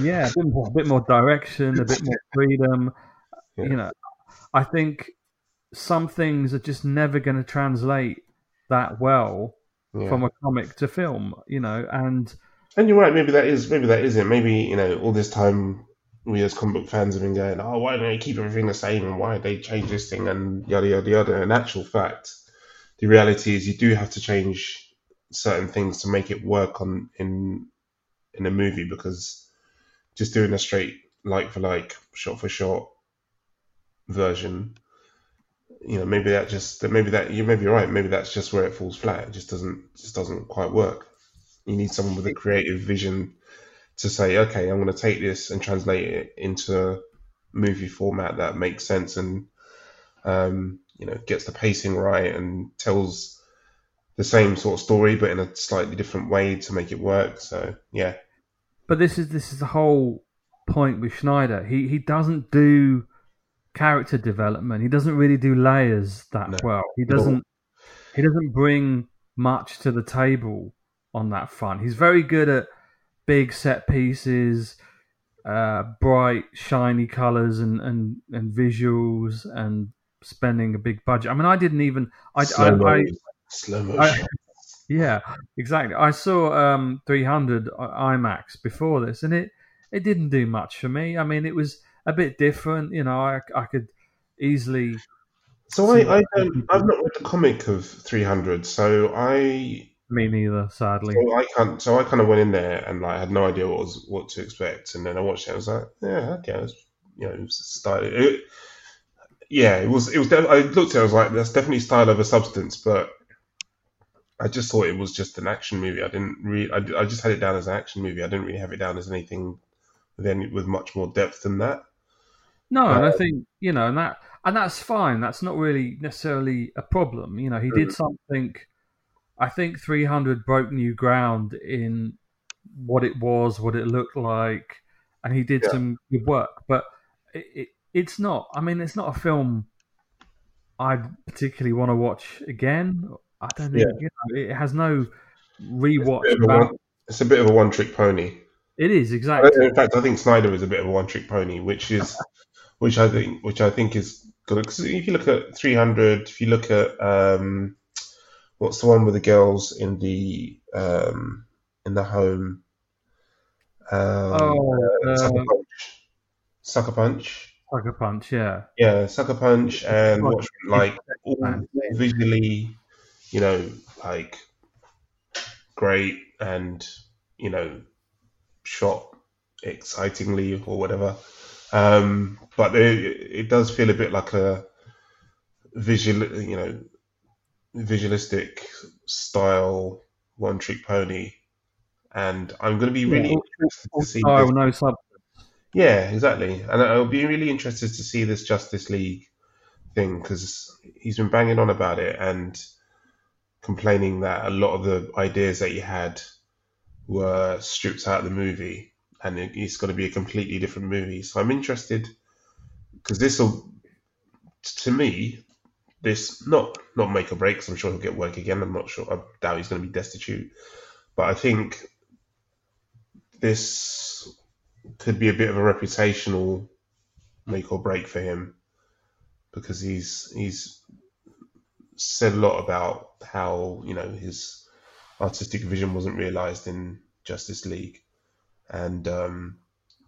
Yeah, a bit, more, a bit more direction, a bit more freedom. Yeah. You know, I think some things are just never going to translate that well yeah. from a comic to film. You know, and and you're right. Maybe that is. Maybe that isn't. Maybe you know, all this time we as comic book fans have been going, "Oh, why don't they keep everything the same? And why they change this thing?" And yada yada yada. In actual fact, the reality is you do have to change certain things to make it work on in in a movie because just doing a straight like for like, shot for shot version, you know, maybe that just that maybe that you maybe you're right. Maybe that's just where it falls flat. It just doesn't just doesn't quite work. You need someone with a creative vision to say, okay, I'm going to take this and translate it into a movie format that makes sense and um, you know gets the pacing right and tells the same sort of story but in a slightly different way to make it work. So yeah. But this is this is the whole point with Snyder. He he doesn't do character development. He doesn't really do layers that no. well. He doesn't he doesn't bring much to the table on that front. He's very good at big set pieces, uh, bright, shiny colors, and, and and visuals, and spending a big budget. I mean, I didn't even. I, slow, I, mo- I, slow I- motion. yeah, exactly. I saw um, 300 IMAX before this, and it it didn't do much for me. I mean, it was a bit different. You know, I I could easily. so I, I don't, I've not read the comic of 300, so I Me neither, sadly. so I can't. So I kind of went in there and like had no idea what was what to expect, and then I watched it. I was like, yeah, okay, it's, you know, it was style. It, yeah, it was. It was. I looked at. it, I was like, that's definitely style over substance, but I just thought it was just an action movie. I didn't really. I, I just had it down as an action movie. I didn't really have it down as anything with any with much more depth than that. No, and I Um, think you know, and that and that's fine. That's not really necessarily a problem. You know, he did something. I think 300 broke new ground in what it was, what it looked like, and he did Yeah. some good work. But it, it, it's not. I mean, it's not a film I particularly want to watch again. I don't think you know, it has no rewatch. Of a one- It's a bit of a one trick pony. It is exactly. In fact, I think Snyder is a bit of a one trick pony, which is, which I think, which I think is good. Because if you look at 300, if you look at um, what's the one with the girls in the um, in the home, um, Oh, Sucker uh, Punch, Sucker Punch, Sucker Punch. Yeah. yeah, Sucker Punch, and Punch. Like all visually, you know, like great and you know shot excitingly or whatever. Um, but it, it does feel a bit like a visual, you know, visualistic style one trick pony. And I'm going to be really Yeah, interested to see. Style, this- no sub. yeah, exactly. And I'll be really interested to see this Justice League thing because he's been banging on about it and complaining that a lot of the ideas that he had were stripped out of the movie and it- it's going to be a completely different movie. So I'm interested because this will, to me, this not not make or break. 'cause I'm sure he'll get work again. I'm not sure. I doubt he's going to be destitute, but I think this could be a bit of a reputational make or break for him because he's he's said a lot about how you know his artistic vision wasn't realized in Justice League, and um,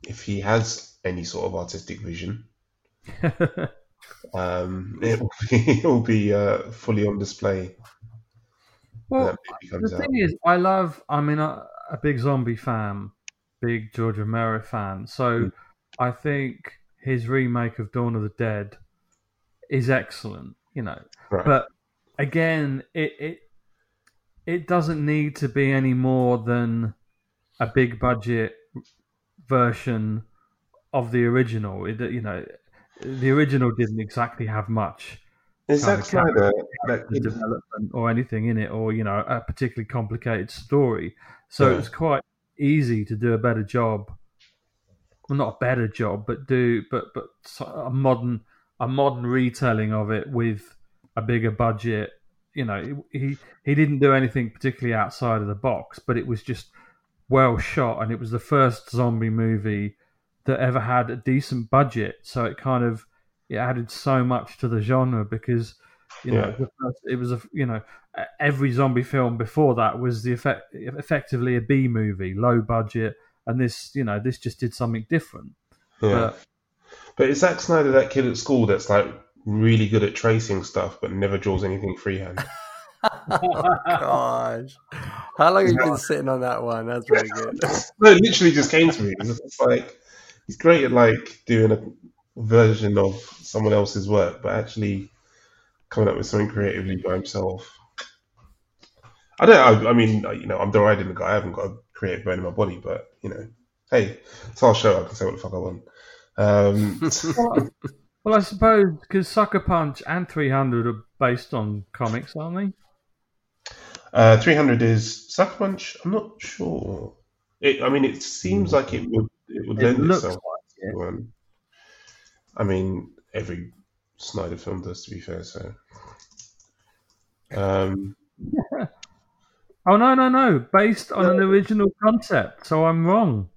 if he has any sort of artistic vision, um, it will be, it will be uh, fully on display well, that movie comes the out. thing is, I love. I mean, a, a big zombie fan, big George Romero fan. So Mm. I think his remake of Dawn of the Dead is excellent. You know, Right. but again, it it it doesn't need to be any more than a big budget version of the original. It, you know, the original didn't exactly have much Is kind Zack of Snyder that character kid? development or anything in it, or you know, a particularly complicated story. So Yeah. it was quite easy to do a better job. Well, not a better job, but do but but a modern a modern retelling of it with a bigger budget. You know, he he didn't do anything particularly outside of the box, but it was just well shot, and it was the first zombie movie that ever had a decent budget. So it kind of it added so much to the genre because you know Yeah. the first, it was a you know every zombie film before that was the effect effectively a B movie, low budget, and this you know this just did something different. Yeah. But- But is Zack Snyder that kid at school that's like really good at tracing stuff but never draws anything freehand? Oh gosh, how long have you been sitting on that one? That's really good. no, it literally just came to me. It's just like he's great at like doing a version of someone else's work, but actually coming up with something creatively by himself. I don't. I, I mean, you know, I'm deriding the guy. I haven't got a creative brain in my body, but you know, hey, it's our show. I can say what the fuck I want. Um, well, well, I suppose because Sucker Punch and 300 are based on comics, aren't they? Uh, 300 is Sucker Punch. I'm not sure. It, I mean, it seems like it would it would It lend looks itself to. Um, I mean, every Snyder film does, to be fair. So, um, Oh no, no, no! Based on an original concept, so I'm wrong.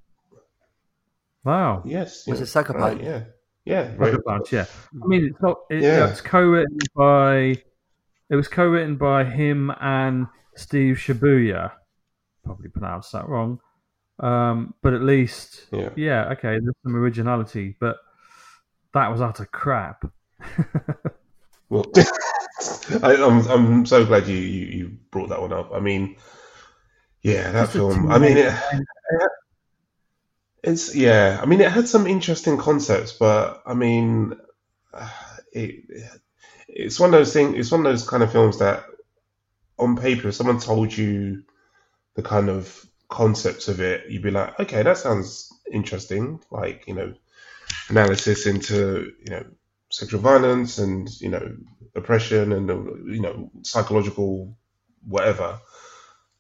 Wow. Yes. Was yeah. it Sucker Right, Punch? yeah. Yeah. Sucker right. Punch, yeah. I mean, it's not. It, Yeah. It's co-written by. It was co-written by him and Steve Shibuya. Probably pronounced that wrong, um, but at least, Yeah. yeah, okay, there's some originality. But that was utter crap. Well, I, I'm I'm so glad you, you you brought that one up. I mean, yeah, that It's film. I mean, it, it's yeah. I mean, it had some interesting concepts, but I mean, it it's one of those things. It's one of those kind of films that, on paper, if someone told you the kind of concepts of it, you'd be like, okay, that sounds interesting. Like you know, analysis into you know sexual violence and you know oppression and you know psychological whatever.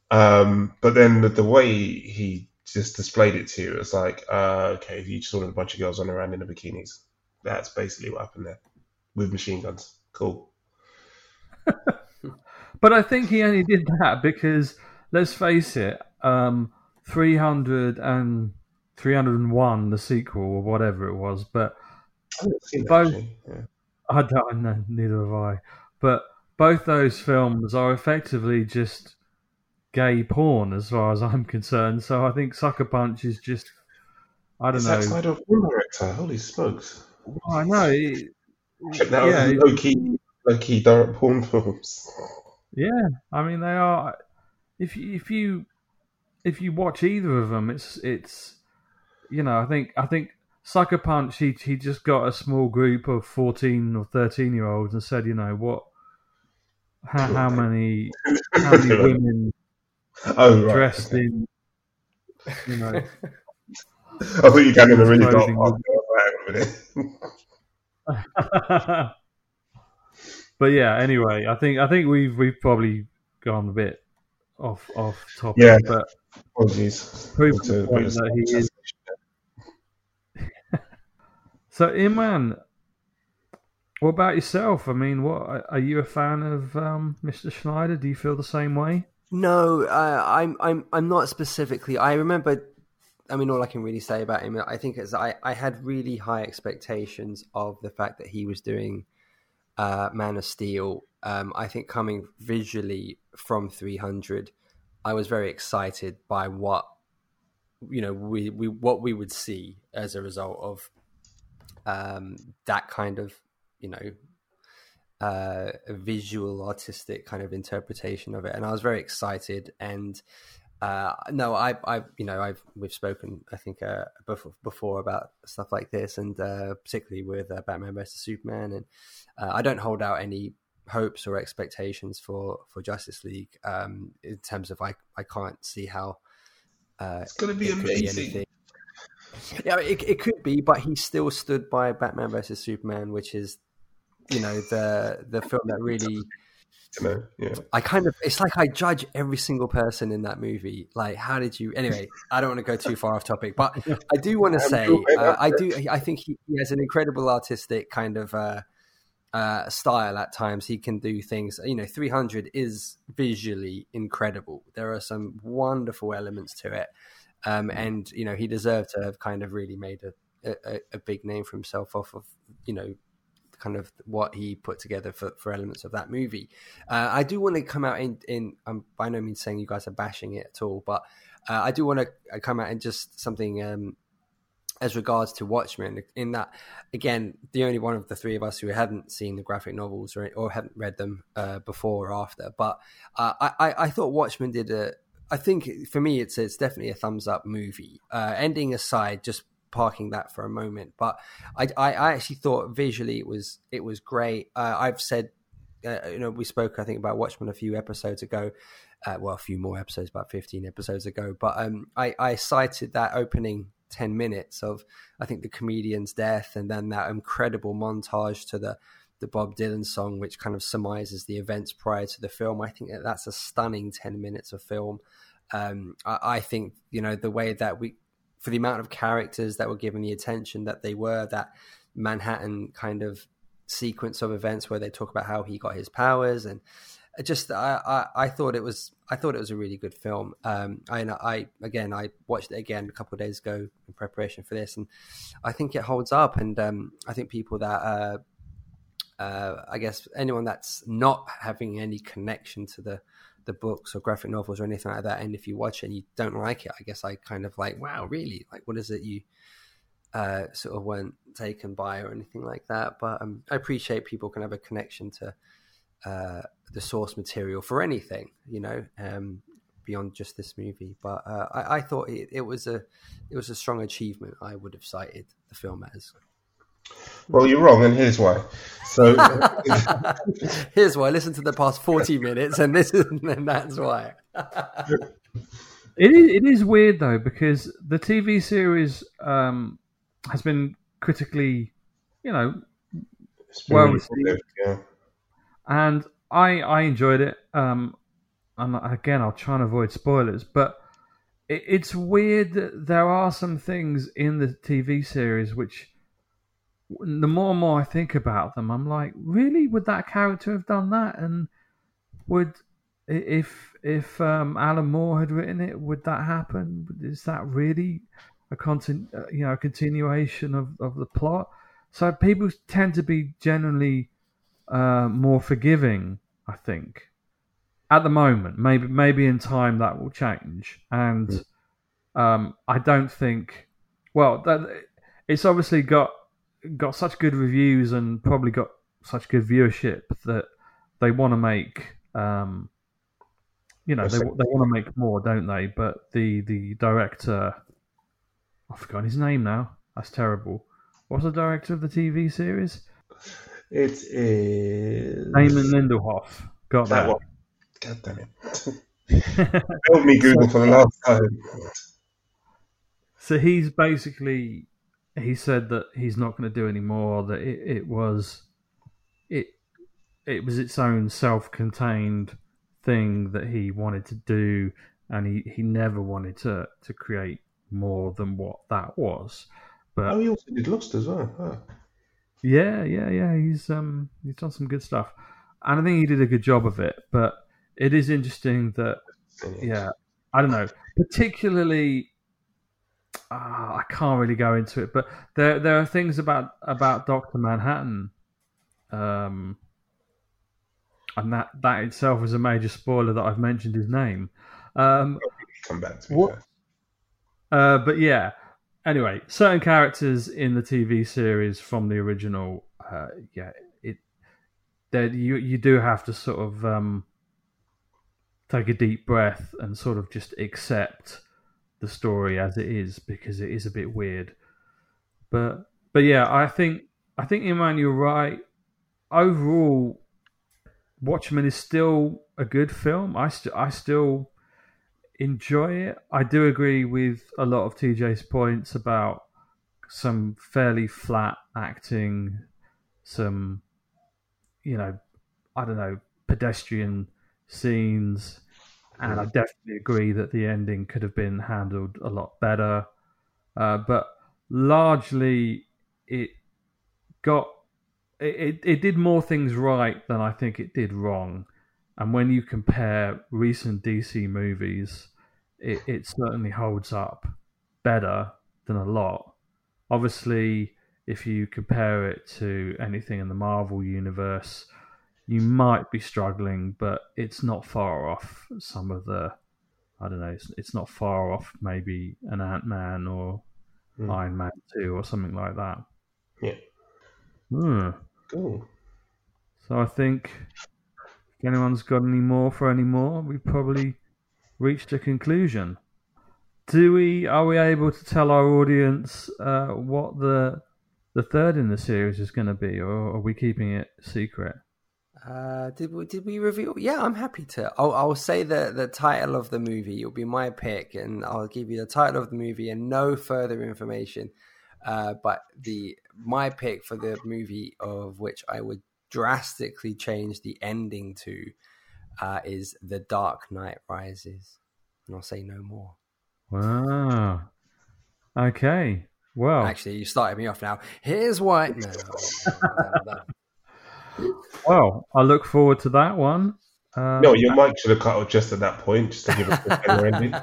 Um, but then the, the way he just displayed it to you, it's like, uh, okay, you just saw a bunch of girls running around in the bikinis. That's basically what happened there with machine guns. Cool. But I think he only did that because, let's face it, um, 300 and 301, the sequel or whatever it was, but I haven't seen that, Both- Yeah. I don't know, neither have I. But both those films are effectively just gay porn, as far as I'm concerned. So I think Sucker Punch is just, I don't Is know. that Snyder a director? Holy smokes! I know. It, That yeah, it- low key, low key direct porn films. Yeah, I mean they are. If you, if you if you watch either of them, it's it's you know I think I think Sucker Punch he he just got a small group of fourteen or thirteen year olds and said you know what how, how many how many women oh right. dressed okay. in you know I thought you came in a really dark Clothing part. Hang on a minute. but yeah anyway I think I think we've we've probably gone a bit off off topic Yeah. but Apologies. Proof To the point that he is- So, Imran, what about yourself? I mean, what are you a fan of um, Mr. Snyder? Do you feel the same way? No, uh, I'm I'm I'm not specifically. I remember. I mean, all I can really say about him, I think, is I I had really high expectations of the fact that he was doing uh, Man of Steel. Um, I think coming visually from 300, I was very excited by what you know we, we what we would see as a result of um, that kind of you know uh, visual artistic kind of interpretation of it. And i was very excited and uh, no i i you know i've we've spoken i think uh, before, before about stuff like this and uh, particularly with uh, batman vs superman and uh, i don't hold out any hopes or expectations for for justice league um in terms of i i can't see how uh It's gonna be it could be amazing. anything. Yeah, it, it could be, but he still stood by Batman versus Superman, which is, you know, the the film that really You know, yeah. I kind of it's like I judge every single person in that movie. Like, how did you? Anyway, I don't want to go too far off topic, but I do want to say uh, I do. I think he, he has an incredible artistic kind of uh, uh, style. At times, he can do things. You know, 300 is visually incredible. There are some wonderful elements to it, um, and you know, he deserved to have kind of really made a, a, a big name for himself off of you know kind of what he put together for, for elements of that movie. Uh, I do want to come out in, in I'm by no means saying you guys are bashing it at all, but uh, I do want to come out and just something um, as regards to Watchmen. In that, again, the only one of the three of us who hadn't seen the graphic novels or, or hadn't read them uh, before or after, but uh, I, I, thought Watchmen did a. I think for me, it's it's definitely a thumbs up movie. Uh, ending aside, just parking that for a moment, but I, I, I actually thought visually it was it was great. Uh, I've said, uh, you know, we spoke I think about Watchmen a few episodes ago. Uh, well, a few more episodes, about fifteen episodes ago. But um, I, I cited that opening ten minutes of I think the comedian's death, and then that incredible montage to the the Bob Dylan song, which kind of surmises the events prior to the film. I think that that's a stunning ten minutes of film. Um, I, I think you know the way that we for the amount of characters that were given the attention that they were, that Manhattan kind of sequence of events where they talk about how he got his powers and just I, I, I thought it was I thought it was a really good film. Um, I I again I watched it again a couple of days ago in preparation for this, and I think it holds up. And um, I think people that uh, uh, I guess anyone that's not having any connection to the the books or graphic novels or anything like that, and if you watch it and you don't like it, I guess I kind of like wow, really like what is it you uh, sort of weren't taken by or anything like that. But um, I appreciate people can have a connection to uh, the source material for anything, you know, um, beyond just this movie. But uh, I, I, thought it, it, was a it was a strong achievement. I would have cited the film as. Well, you're wrong, and here's why. So here's why. Listen to the past forty minutes, and this is, and that's why. it is. It is weird though because the TV series um, has been critically, you know, well received. Yeah and I I enjoyed it. Um, and again, I'll try and avoid spoilers, but it, it's weird that there are some things in the TV series which, the more and more I think about them, I'm like, really, would that character have done that? And would if if um, Alan Moore had written it, would that happen? Is that really a content, uh, you know, a continuation of, of the plot? So people tend to be generally uh, more forgiving. I think at the moment, maybe maybe in time that will change, and hmm. um, I don't think. Well, that, it's obviously got got such good reviews and probably got such good viewership that they want to make. Um, you know, they they want to make more, don't they? But the the director, I've forgotten his name now. That's terrible. What's the director of the TV series? It is Damon Lindelof. Got that. that. One. God damn it! Help me Google for the last time. So he's basically he said that he's not going to do any more. That it, it was it it was its own self-contained thing that he wanted to do, and he, he never wanted to to create more than what that was. But oh, he also did Lost as well. Huh. Yeah, yeah, yeah. He's um he's done some good stuff, and I think he did a good job of it. But it is interesting that yeah, I don't know, particularly. Uh, I can't really go into it, but there there are things about about Doctor Manhattan, um, and that that itself is a major spoiler that I've mentioned his name. Um, Come back to me. What, uh, but yeah, anyway, certain characters in the TV series from the original, uh, yeah, it that you you do have to sort of um, take a deep breath and sort of just accept the story as it is because it is a bit weird. But but yeah, I think I think Imran, you're right. Overall, Watchmen is still a good film. I st- I still enjoy it. I do agree with a lot of TJ's points about some fairly flat acting, some, you know, I don't know, pedestrian scenes. And I definitely agree that the ending could have been handled a lot better. Uh, but largely, it got it, it did more things right than I think it did wrong. And when you compare recent DC movies, it, it certainly holds up better than a lot. Obviously, if you compare it to anything in the Marvel universe, you might be struggling, but it's not far off some of the. I don't know. It's, it's not far off maybe an Ant Man or mm. Iron Man two or something like that. Yeah. Hmm. Cool. So I think if anyone's got any more for any more, we probably reached a conclusion. Do we are we able to tell our audience uh, what the the third in the series is going to be, or are we keeping it secret? Uh, did we did we reveal? Yeah, I'm happy to. I'll, I'll say the the title of the movie. It'll be my pick, and I'll give you the title of the movie and no further information. Uh, but the my pick for the movie of which I would drastically change the ending to uh, is The Dark Knight Rises. And I'll say no more. Wow. Okay. Well, actually, you started me off now. Here's why. No. well, I look forward to that one. Uh, No, your mic should have cut off just at that point, just to give a cliffhanger ending.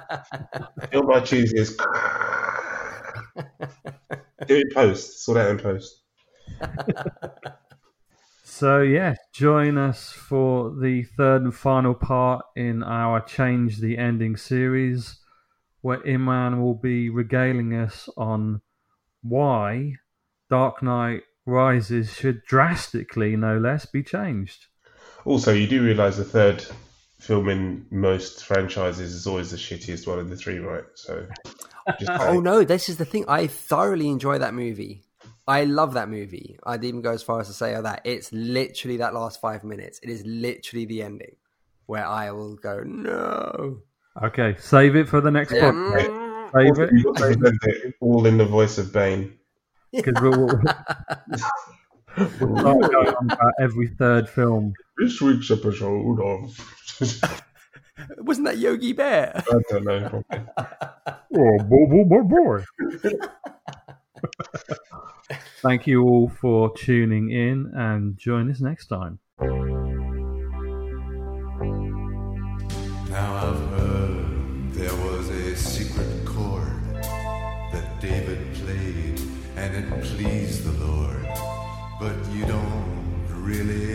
Film my Tuesday is. Do it in post. Sort out in post. So yeah, join us for the third and final part in our Change the Ending series, where Imran will be regaling us on why Dark Knight Rises should drastically, no less, be changed. Also, you do realise the third film in most franchises is always the shittiest one of the three, right? So, just Oh no, this is the thing. I thoroughly enjoy that movie. I love that movie. I'd even go as far as to say that it's literally that last five minutes. It is literally the ending where I will go, no. Okay, save it for the next Yeah. podcast. Mm. Save it you've got to present it all in the voice of Bane. because we'll, we'll, we'll start going on about every third film. This week's episode of. Wasn't that Yogi Bear? I don't know. Oh, boy, boy, boy, boy. Thank you all for tuning in and join us next time. Now I've heard there was a secret chord that David played and it pleased the Lord. But you don't really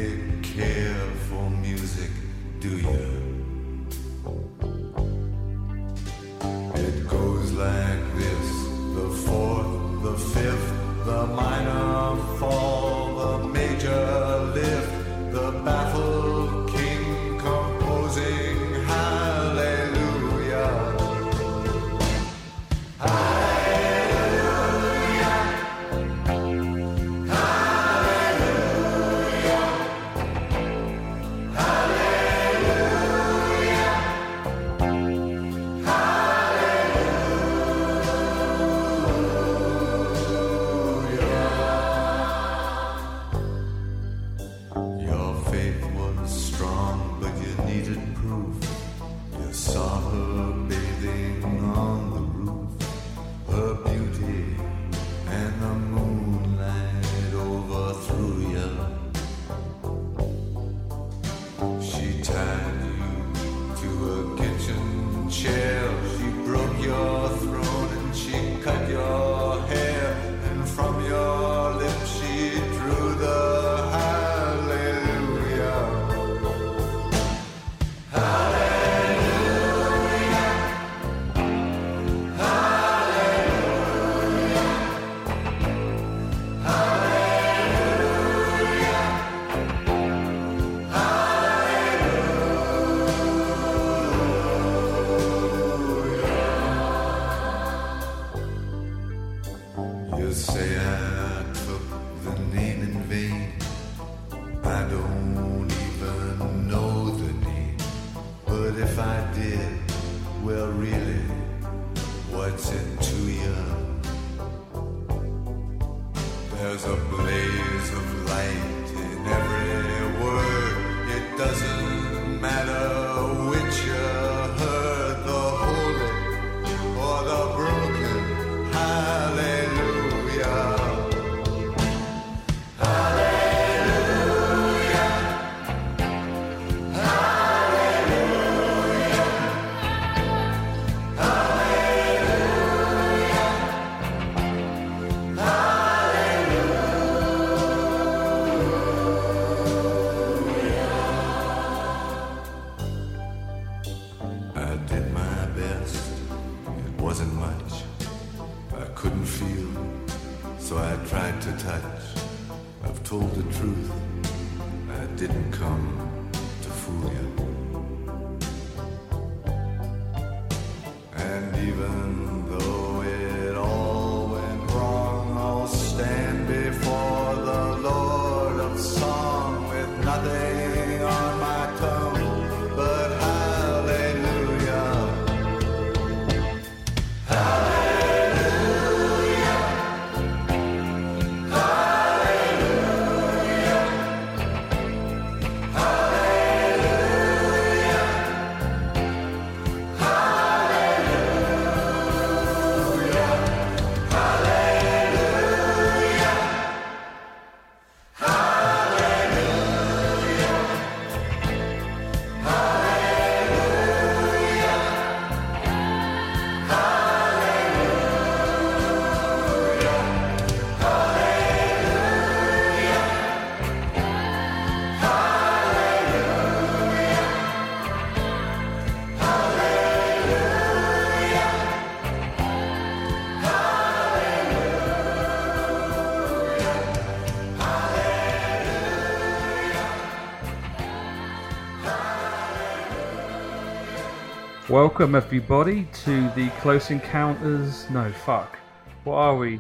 Welcome everybody to the Close Encounters. No, fuck. What are we?